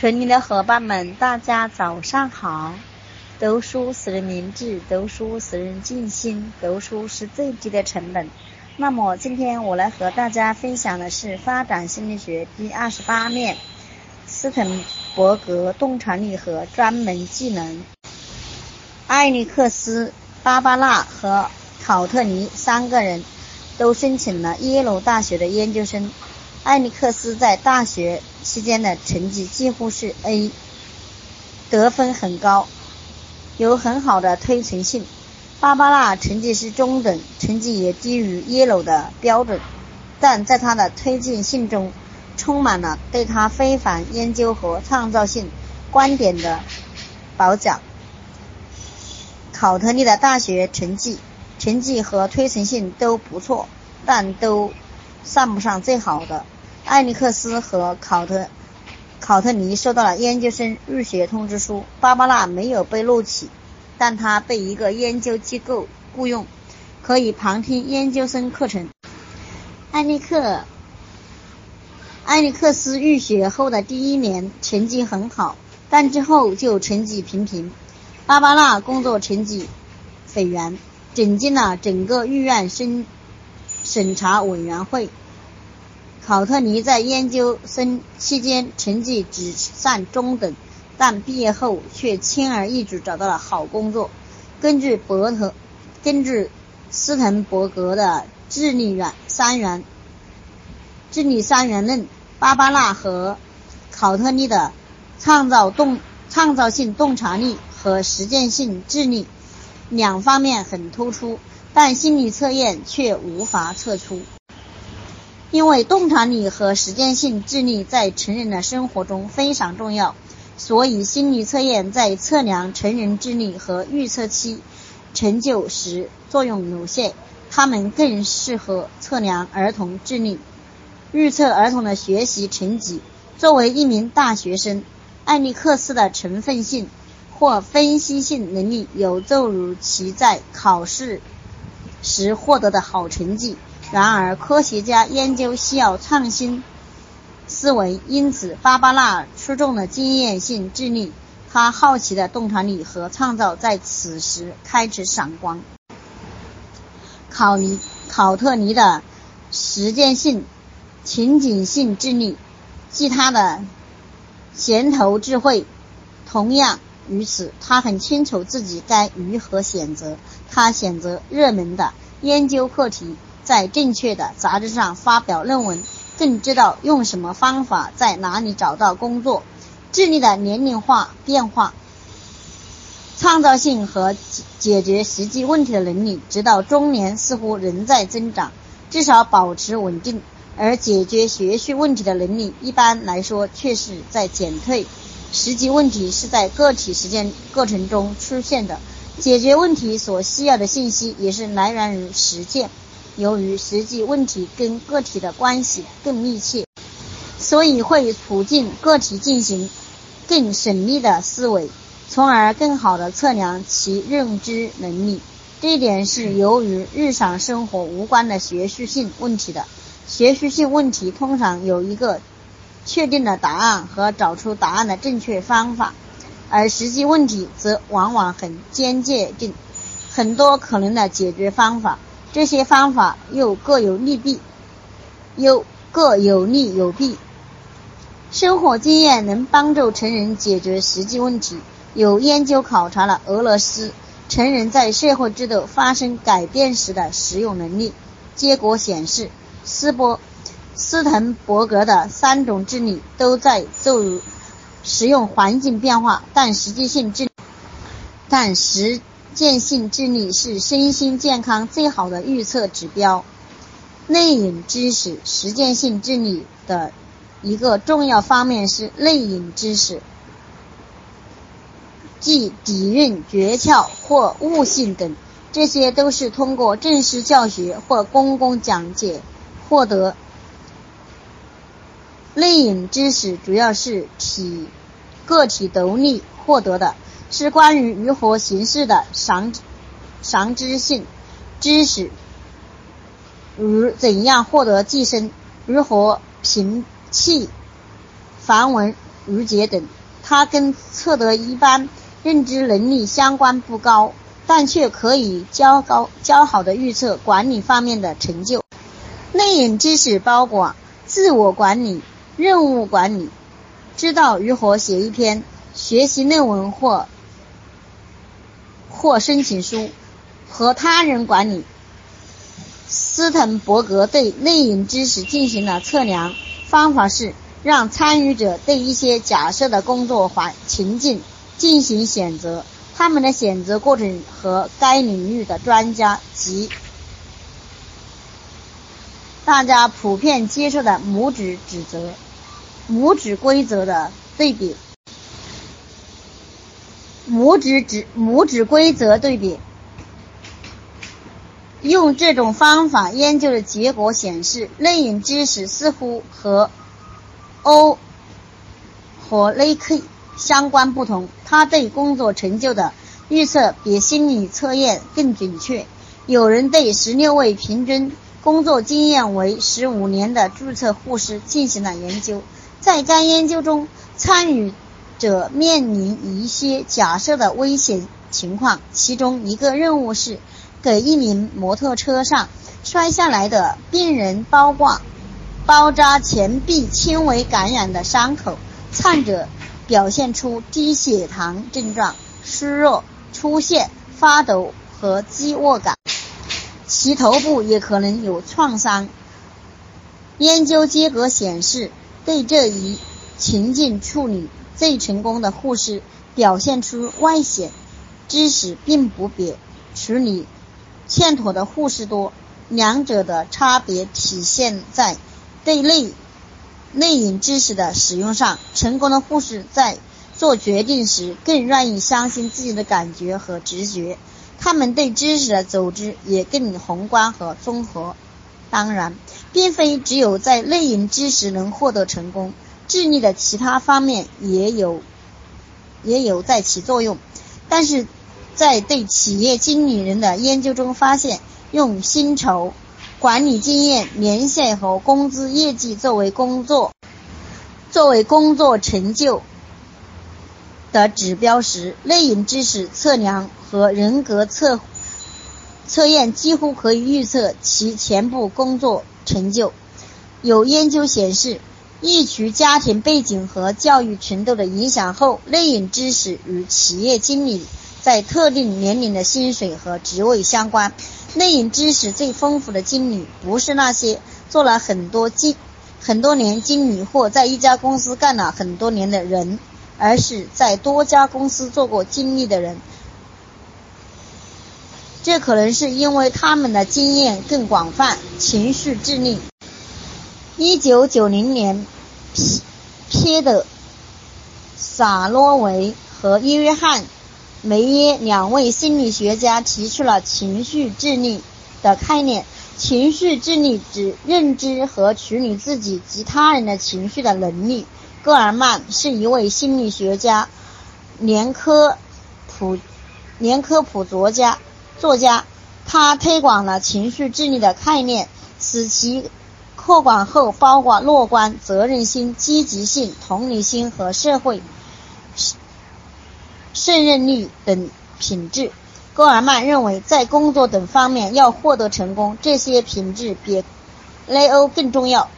群里的伙伴们，大家早上好！读书使人明智，读书使人静心，读书是最低的成本。那么，今天我来和大家分享的是发展心理学第二十八面：斯滕伯格洞察力和专门技能。艾利克斯、芭芭拉和考特尼三个人都申请了耶鲁大学的研究生。艾利克斯在大学期间的成绩几乎是 A，得分很高，有很好的推陈性。芭芭拉成绩是中等，成绩也低于耶鲁的标准，但在他的推荐信中充满了对他非凡研究和创造性观点的褒奖。考特利的大学成绩、成绩和推陈性都不错，但都。算不上最好的。艾利克斯和考特考特尼收到了研究生入学通知书。芭芭拉没有被录取，但她被一个研究机构雇佣，可以旁听研究生课程。艾利克艾利克斯入学后的第一年成绩很好，但之后就成绩平平。芭芭拉工作成绩斐然，震惊了整个预院生。审查委员会。考特尼在研究生期间成绩只算中等，但毕业后却轻而易举找到了好工作。根据伯特，根据斯滕伯格的智力元三元智力三元论，芭芭拉和考特尼的创造动创造性洞察力和实践性智力两方面很突出。但心理测验却无法测出，因为洞察力和实践性智力在成人的生活中非常重要，所以心理测验在测量成人智力和预测其成就时作用有限。他们更适合测量儿童智力，预测儿童的学习成绩。作为一名大学生，艾利克斯的成分性或分析性能力有助于其在考试。时获得的好成绩。然而，科学家研究需要创新思维，因此芭芭拉出众的经验性智力、他好奇的洞察力和创造在此时开始闪光。考尼考特尼的实践性、情景性智力即他的衔头智慧，同样于此。他很清楚自己该如何选择。他选择热门的研究课题，在正确的杂志上发表论文，更知道用什么方法在哪里找到工作。智力的年龄化变化，创造性和解决实际问题的能力，直到中年似乎仍在增长，至少保持稳定；而解决学术问题的能力，一般来说却是在减退。实际问题是在个体实践过程中出现的。解决问题所需要的信息也是来源于实践。由于实际问题跟个体的关系更密切，所以会促进个体进行更缜密的思维，从而更好地测量其认知能力。这一点是由于日常生活无关的学术性问题的。学术性问题通常有一个确定的答案和找出答案的正确方法。而实际问题则往往很间接定，很多可能的解决方法，这些方法又各有利弊，又各有利有弊。生活经验能帮助成人解决实际问题。有研究考察了俄罗斯成人在社会制度发生改变时的使用能力，结果显示，斯波斯滕伯格的三种智力都在奏于。使用环境变化，但实际性智，但实践性智力是身心健康最好的预测指标。内隐知识，实践性智力的一个重要方面是内隐知识，即底蕴、诀窍或悟性等，这些都是通过正式教学或公共讲解获得。内隐知识主要是体个体独立获得的，是关于如何行事的常常知性知识，如怎样获得寄生，如何平气繁文，缛节等。它跟测得一般认知能力相关不高，但却可以较高较好的预测管理方面的成就。内隐知识包括自我管理、任务管理，知道如何写一篇学习论文或或申请书，和他人管理。斯滕伯格对内隐知识进行了测量，方法是让参与者对一些假设的工作环情境进行选择，他们的选择过程和该领域的专家及大家普遍接受的拇指指责、拇指规则的对比，拇指指拇指规则对比。用这种方法研究的结果显示，内隐知识似乎和 O 和 ak 相关不同。它对工作成就的预测比心理测验更准确。有人对十六位平均工作经验为十五年的注册护士进行了研究。在该研究中，参与者面临一些假设的危险情况，其中一个任务是。给一名摩托车上摔下来的病人包挂、包扎前臂轻微感染的伤口，患者表现出低血糖症状、虚弱、出现发抖和饥饿感，其头部也可能有创伤。研究结果显示，对这一情境处理最成功的护士表现出外显知识并不比处理。欠妥的护士多，两者的差别体现在对内内隐知识的使用上。成功的护士在做决定时更愿意相信自己的感觉和直觉，他们对知识的组织也更宏观和综合。当然，并非只有在内隐知识能获得成功，智力的其他方面也有也有在起作用，但是。在对企业经理人的研究中发现，用薪酬、管理经验、年限和工资业绩作为工作作为工作成就的指标时，内隐知识测量和人格测测验几乎可以预测其全部工作成就。有研究显示，剔除家庭背景和教育程度的影响后，内隐知识与企业经理。在特定年龄的薪水和职位相关。内隐知识最丰富的经理，不是那些做了很多经很多年经理或在一家公司干了很多年的人，而是在多家公司做过经理的人。这可能是因为他们的经验更广泛。情绪智力。一九九零年，皮皮的萨洛维和约翰。梅耶两位心理学家提出了情绪智力的概念。情绪智力指认知和处理自己及他人的情绪的能力。戈尔曼是一位心理学家、连科普连科普作家作家，他推广了情绪智力的概念，使其扩广后包括乐观、责任心、积极性、同理心和社会。胜任力等品质，戈尔曼认为，在工作等方面要获得成功，这些品质比雷欧更重要。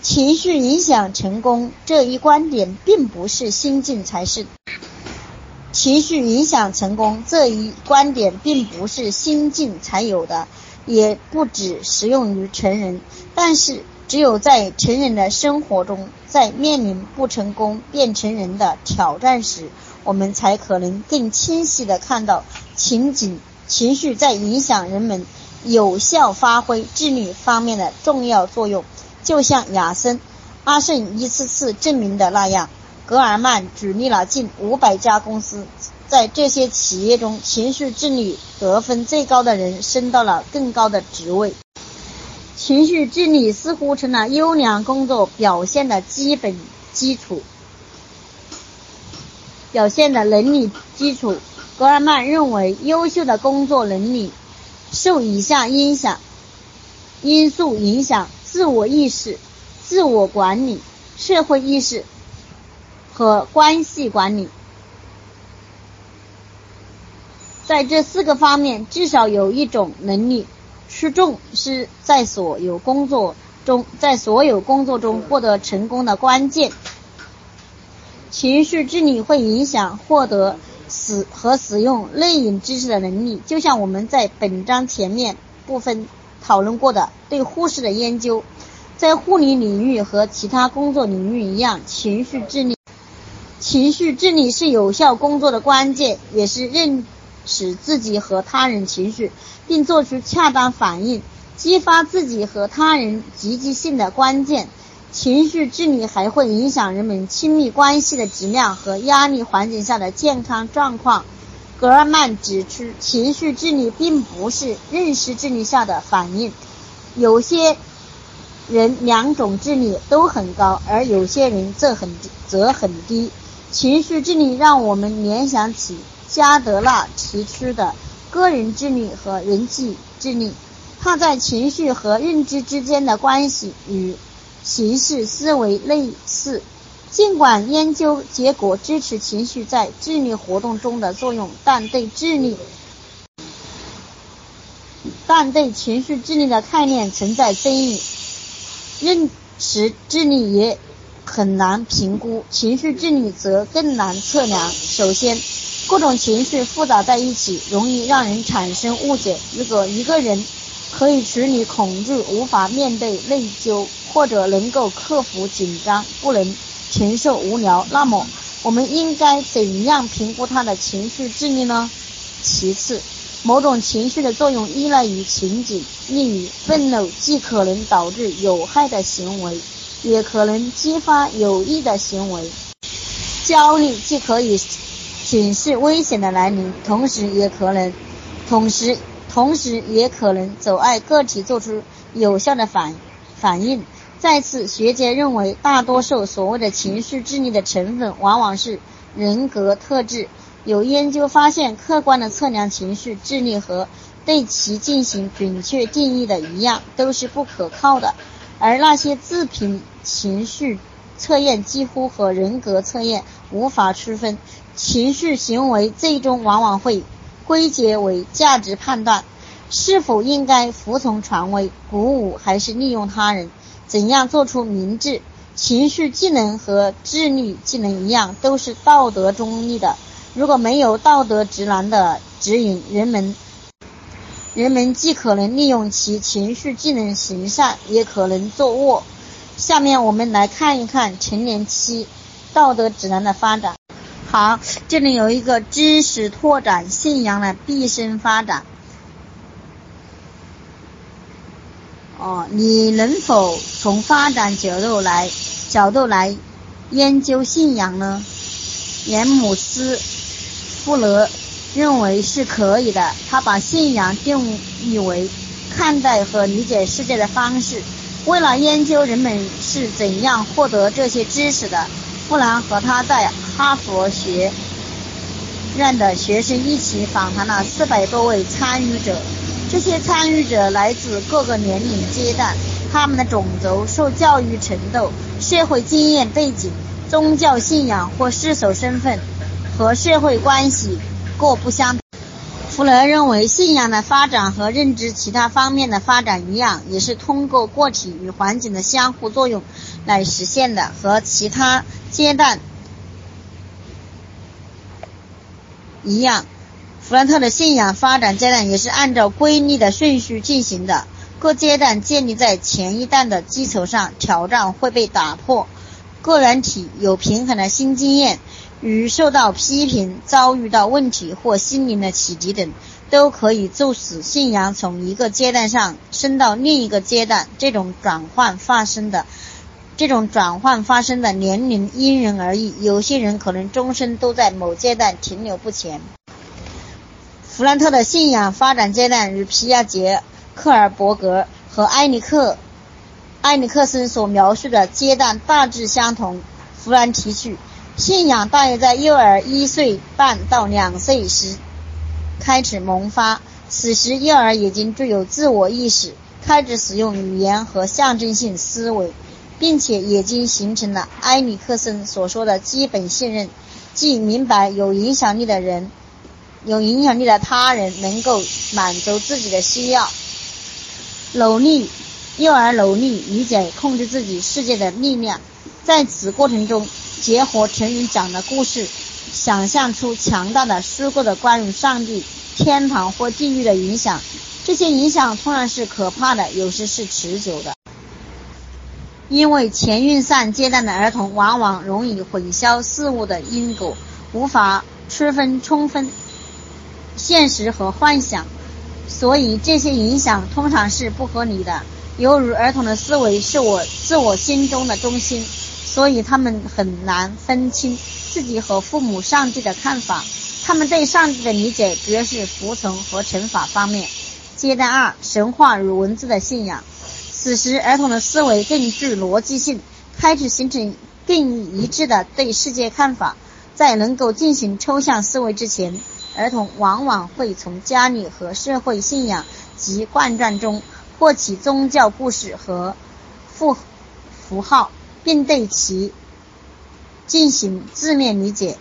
情绪影响成功这一观点并不是新近才是。情绪影响成功这一观点并不是新近才有的，也不只适用于成人。但是，只有在成人的生活中，在面临不成功变成人的挑战时，我们才可能更清晰地看到情景、情绪在影响人们有效发挥智力方面的重要作用。就像亚森·阿胜一次次证明的那样，格尔曼举例了近五百家公司，在这些企业中，情绪智力得分最高的人升到了更高的职位。情绪智力似乎成了优良工作表现的基本基础。表现的能力基础，格尔曼认为，优秀的工作能力受以下影响因素影响：自我意识、自我管理、社会意识、和关系管理。在这四个方面，至少有一种能力出众，是在所有工作中，在所有工作中获得成功的关键。情绪治理会影响获得使和使用内隐知识的能力，就像我们在本章前面部分讨论过的对护士的研究，在护理领域和其他工作领域一样，情绪治理，情绪治理是有效工作的关键，也是认。使自己和他人情绪，并做出恰当反应，激发自己和他人积极性的关键。情绪智力还会影响人们亲密关系的质量和压力环境下的健康状况。格尔曼指出，情绪智力并不是认识智力下的反应。有些人两种智力都很高，而有些人则很则很低。情绪智力让我们联想起。加德纳提出的个人智力和人际智力，他在情绪和认知之间的关系与形式思维类似。尽管研究结果支持情绪在智力活动中的作用，但对智力，但对情绪智力的概念存在争议。认识智力也很难评估，情绪智力则更难测量。首先。各种情绪复杂在一起，容易让人产生误解。如果一个人可以处理恐惧，无法面对内疚，或者能够克服紧张，不能承受无聊，那么我们应该怎样评估他的情绪智力呢？其次，某种情绪的作用依赖于情景，例如愤怒既可能导致有害的行为，也可能激发有益的行为；焦虑既可以。警示危险的来临，同时也可能，同时同时也可能阻碍个体做出有效的反反应。再次，学界认为，大多数所谓的情绪智力的成分往往是人格特质。有研究发现，客观的测量情绪智力和对其进行准确定义的一样，都是不可靠的。而那些自评情绪测验几乎和人格测验无法区分。情绪行为最终往往会归结为价值判断：是否应该服从权威、鼓舞还是利用他人？怎样做出明智？情绪技能和智力技能一样，都是道德中立的。如果没有道德直男的指引，人们人们既可能利用其情绪技能行善，也可能作恶。下面我们来看一看成年期道德指南的发展。好，这里有一个知识拓展信仰的毕生发展。哦，你能否从发展角度来角度来研究信仰呢？严姆斯·富勒认为是可以的。他把信仰定义为看待和理解世界的方式。为了研究人们是怎样获得这些知识的。布兰和他在哈佛学院的学生一起访谈了四百多位参与者。这些参与者来自各个年龄阶段，他们的种族、受教育程度、社会经验背景、宗教信仰或世俗身份和社会关系各不相同。弗雷认为，信仰的发展和认知其他方面的发展一样，也是通过个体与环境的相互作用来实现的，和其他。阶段一样，弗兰特的信仰发展阶段也是按照规律的顺序进行的。各阶段建立在前一段的基础上，挑战会被打破。个人体有平衡的新经验，与受到批评、遭遇到问题或心灵的启迪等，都可以促使信仰从一个阶段上升到另一个阶段。这种转换发生的。这种转换发生的年龄因人而异，有些人可能终身都在某阶段停留不前。弗兰特的信仰发展阶段与皮亚杰克尔伯格和埃里克埃里克森所描述的阶段大致相同。弗兰提取信仰大约在幼儿一岁半到两岁时开始萌发，此时幼儿已经具有自我意识，开始使用语言和象征性思维。并且已经形成了埃里克森所说的基本信任，即明白有影响力的人，有影响力的他人能够满足自己的需要。努力，幼儿努力理解控制自己世界的力量，在此过程中，结合成人讲的故事，想象出强大的、虚构的关于上帝、天堂或地狱的影响。这些影响通常是可怕的，有时是持久的。因为前运算阶段的儿童往往容易混淆事物的因果，无法区分充分现实和幻想。所以这些影响通常是不合理的，由于儿童的思维是我自我心中的中心，所以他们很难分清自己和父母、上帝的看法。他们对上帝的理解主要是服从和惩罚方面。阶段二：神话与文字的信仰。此时，儿童的思维更具逻辑性，开始形成更一致的对世界看法。在能够进行抽象思维之前。儿童往往会从家里和社会信仰及贯传中获取宗教故事和符符号，并对其进行字面理解。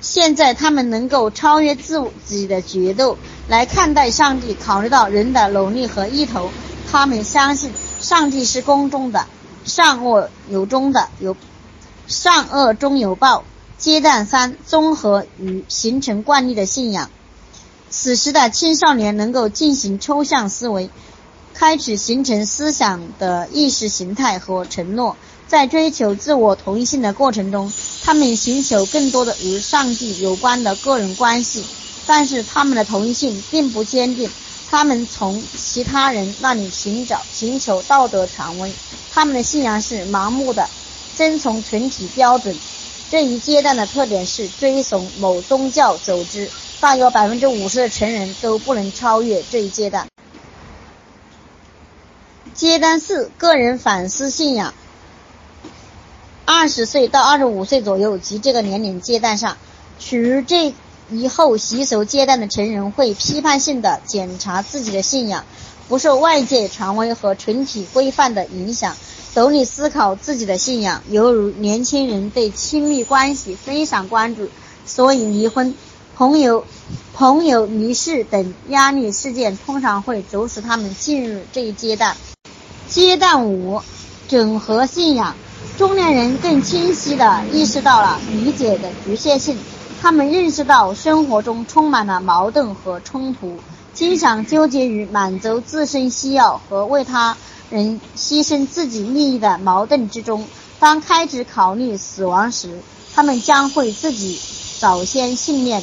现在，他们能够超越自己的决斗来看待上帝，考虑到人的努力和意图。他们相信上帝是公正的，善恶有终的，有善恶终有报。阶段三：综合与形成惯例的信仰。此时的青少年能够进行抽象思维，开始形成思想的意识形态和承诺。在追求自我同一性的过程中，他们寻求更多的与上帝有关的个人关系，但是他们的同一性并不坚定。他们从其他人那里寻找、寻求道德权威。他们的信仰是盲目的，遵从群体标准。这一阶段的特点是追从某宗教组织，大约百分之五十的成人都不能超越这一阶段。阶段四：个人反思信仰。二十岁到二十五岁左右及这个年龄阶段上，处于这以后习俗阶段的成人会批判性的检查自己的信仰，不受外界权威和群体规范的影响。独立思考自己的信仰，犹如年轻人对亲密关系非常关注，所以离婚、朋友、朋友离世等压力事件通常会阻止他们进入这一阶段。阶段五，整合信仰。中年人更清晰地意识到了理解的局限性，他们认识到生活中充满了矛盾和冲突，经常纠结于满足自身需要和为他。人牺牲自己利益的矛盾之中，当开始考虑死亡时，他们将会自己早先信念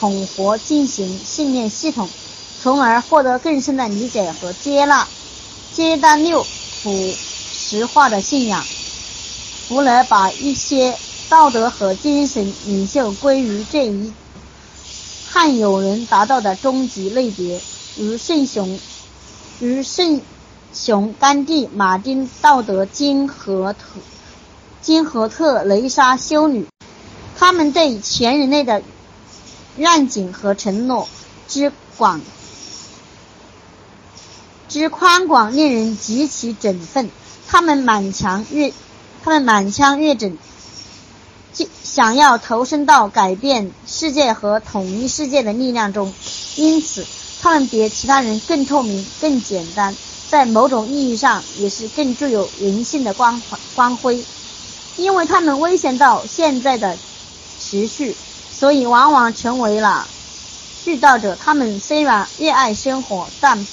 统合进行信念系统，从而获得更深的理解和接纳。阶段六：普实化的信仰。弗勒把一些道德和精神领袖归于这一汉有人达到的终极类别，如圣雄，如圣。雄甘地、马丁、道德金和特、金和特雷莎修女，他们对全人类的愿景和承诺之广、之宽广，令人极其振奋。他们满腔热，他们满腔跃整，想要投身到改变世界和统一世界的力量中。因此，他们比其他人更透明、更简单。在某种意义上，也是更具有人性的光光辉，因为他们危险到现在的持续，所以往往成为了殉道者。他们虽然热爱生活，但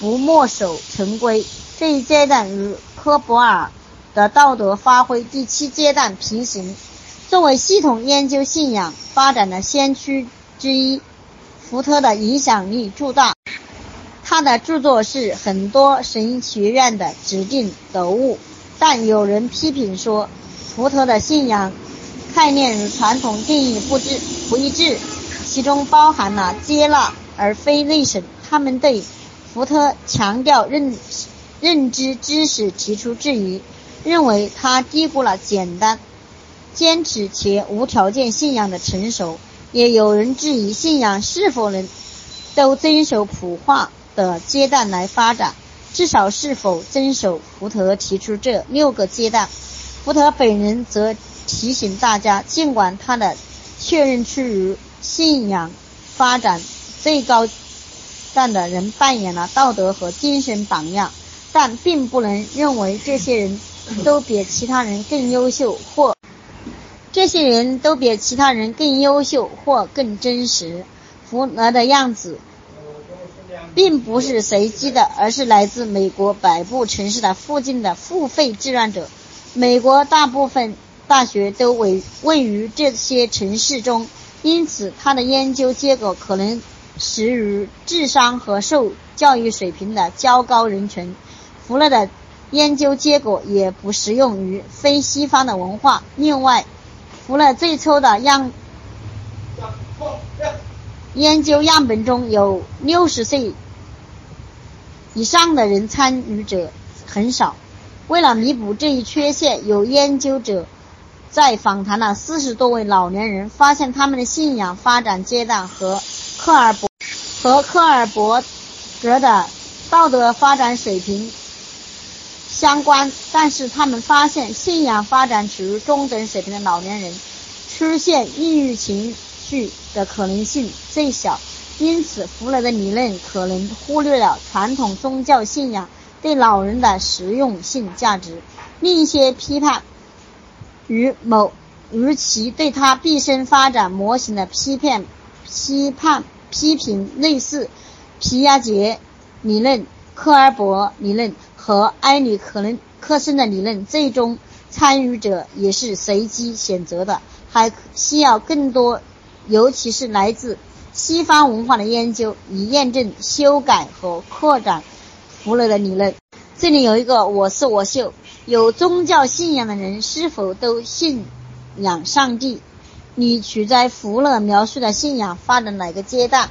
不墨守成规。这一阶段与科博尔的道德发挥第七阶段平行。作为系统研究信仰发展的先驱之一，福特的影响力巨大。他的著作是很多神学院的指定读物，但有人批评说，福特的信仰概念与传统定义不致不一致，其中包含了接纳而非内省。他们对福特强调认认知知识提出质疑，认为他低估了简单、坚持且无条件信仰的成熟。也有人质疑信仰是否能都遵守普化。的阶段来发展，至少是否遵守福特提出这六个阶段。福特本人则提醒大家，尽管他的确认出于信仰发展最高段的人扮演了道德和精神榜样，但并不能认为这些人都比其他人更优秀或这些人都比其他人更优秀或更真实。福勒的样子并不是随机的，而是来自美国北部城市的附近的付费志愿者。美国大部分大学都位位于这些城市中，因此他的研究结果可能适于智商和受教育水平的较高人群。福勒的研究结果也不适用于非西方的文化。另外，除了最初的样研究样本中有六十岁以上的人参与者很少。为了弥补这一缺陷，有研究者在访谈了四十多位老年人，发现他们的信仰发展阶段和科尔伯和科尔伯格的道德发展水平相关，但是他们发现信仰发展处于中等水平的老年人出现抑郁情。绪的可能性最小，因此弗雷的理论可能忽略了传统宗教信仰对老人的实用性价值。另一些批判与某与其对他毕生发展模型的批判批判批评类似，皮亚杰理论、科尔伯理论和埃里克伦克森的理论，最终参与者也是随机选择的，还需要更多。尤其是来自西方文化的研究，以验证、修改和扩展弗勒的理论。这里有一个我是我秀：有宗教信仰的人是否都信仰上帝？你处在弗勒描述的信仰发展哪个阶段？